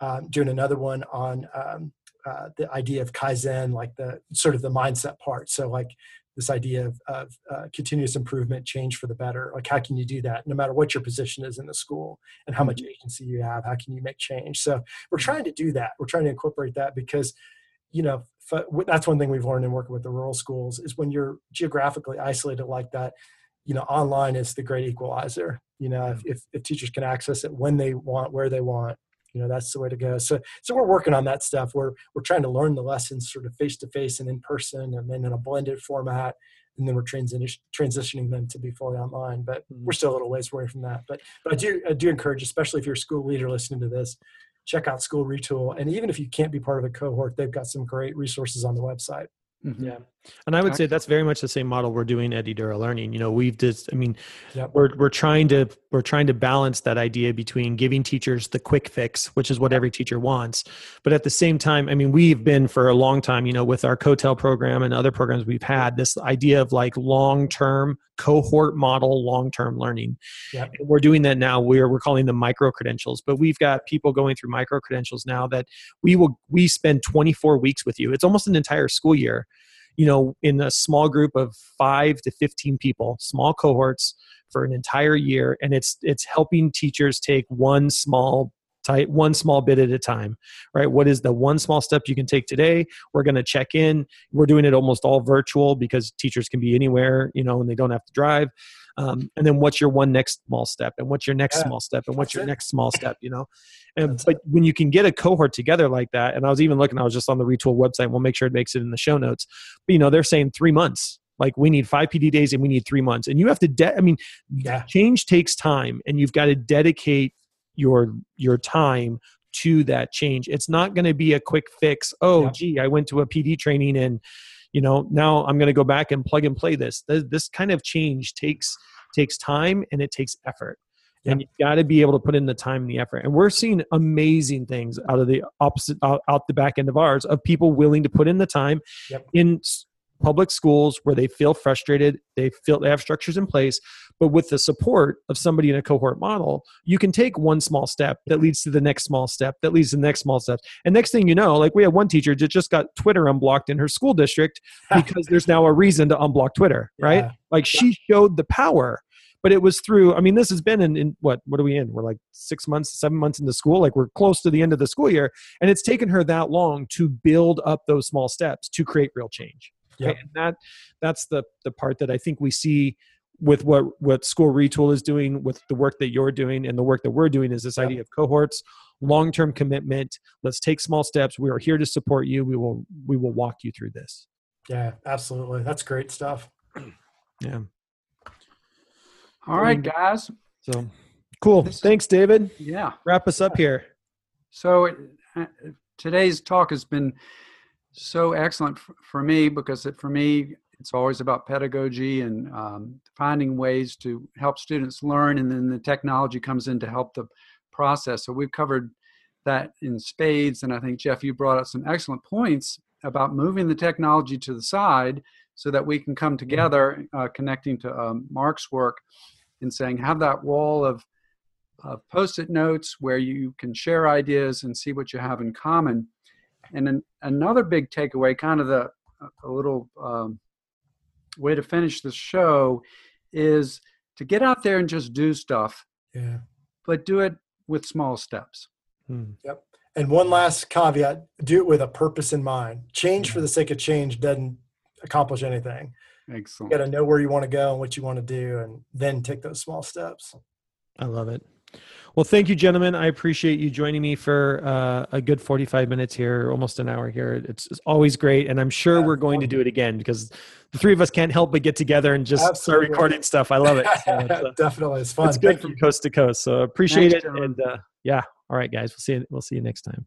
um, doing another one on um, uh, the idea of kaizen like the sort of the mindset part. So like this idea of, of uh, continuous improvement change for the better. Like how can you do that no matter what your position is in the school and how much agency you have? How can you make change? So we're trying to do that. We're trying to incorporate that because you know that's one thing we've learned in working with the rural schools is when you're geographically isolated like that you know online is the great equalizer. You know if, mm. if, if teachers can access it when they want where they want you know that's the way to go. So so we're working on that stuff. We're we're trying to learn the lessons sort of face to face and in person and then in a blended format and then we're transition, transitioning them to be fully online but we're mm. still a little ways away from that. But but i do i do encourage especially if you're a school leader listening to this check out school retool and even if you can't be part of a cohort they've got some great resources on the website Mm-hmm. Yeah. And I would say that's very much the same model we're doing at Eduro Learning. You know, we've just, I mean, Yep. we're we're trying to we're trying to balance that idea between giving teachers the quick fix, which is what every teacher wants, but at the same time, I mean, we've been for a long time, you know, with our COETAIL program and other programs we've had, this idea of like long term cohort model, long term learning. Yep. And we're doing that now. We're we're calling them micro credentials, but we've got people going through micro credentials now that we will we spend 24 weeks with you. It's almost an entire school year you know, in a small group of five to 15 people, small cohorts for an entire year. And it's, it's helping teachers take one small type, one small bit at a time, right? What is the one small step you can take today? We're going to check in. We're doing it almost all virtual because teachers can be anywhere, you know, and they don't have to drive. Um, and then what's your one next small step and what's your next Yeah, small step and what's that's your it. next small step you know and That's but when you can get a cohort together like that and i was even looking i was just on the retool website we'll make sure it makes it in the show notes but you know they're saying three months like we need five pd days and we need three months and you have to de- i mean Yeah. change takes time and you've got to dedicate your your time to that change it's not going to be a quick fix oh Yeah. gee i went to a pd training and you know now i'm going to go back and plug and play this this, this kind of change takes takes time and it takes effort and you've got to be able to put in the time and the effort and we're seeing amazing things out of the opposite out, out the back end of ours of people willing to put in the time Yep. in public schools where they feel frustrated, they feel they have structures in place, but with the support of somebody in a cohort model, you can take one small step that leads to the next small step that leads to the next small step. And next thing you know, like we have one teacher that just got Twitter unblocked in her school district because there's now a reason to unblock Twitter, right? Yeah. Like she showed the power but it was through i mean this has been in, in what what are we in we're like six months seven months into school like we're close to the end of the school year and it's taken her that long to build up those small steps to create real change Yep. and that that's the the part that i think we see with what what school retool is doing with the work that you're doing and the work that we're doing is this Yep. idea of cohorts long-term commitment let's take small steps we are here to support you we will we will walk you through this Yeah, absolutely. That's great stuff. yeah All right, guys. so cool This- thanks david Yeah. wrap us up here So uh, today's talk has been so excellent for me because it, for me it's always about pedagogy and um, finding ways to help students learn, and then the technology comes in to help the process. So we've covered that in spades, and I think Jeff, you brought up some excellent points about moving the technology to the side so that we can come together, uh, connecting to um, Mark's work, and saying have that wall of uh, post-it notes where you can share ideas and see what you have in common. And then another big takeaway, kind of the a little um, way to finish the show, is to get out there and just do stuff, Yeah. but do it with small steps. Hmm. And one last caveat do it with a purpose in mind. Change for the sake of change doesn't accomplish anything. Excellent. You Excellent. got to know where you want to go and what you want to do, and then take those small steps. I love it. Well, thank you, gentlemen. I appreciate you joining me for uh, a good 45 minutes here, almost an hour here. It's, it's always great. And I'm sure Yeah, we're going to do it again because the three of us can't help but get together and just Absolutely. start recording stuff. I love it. So it's, uh, Definitely, it's fun. it's good Thank from you. coast to coast. So appreciate Thanks, it. gentlemen. And uh, yeah. All right, guys. We'll see you. We'll see you next time.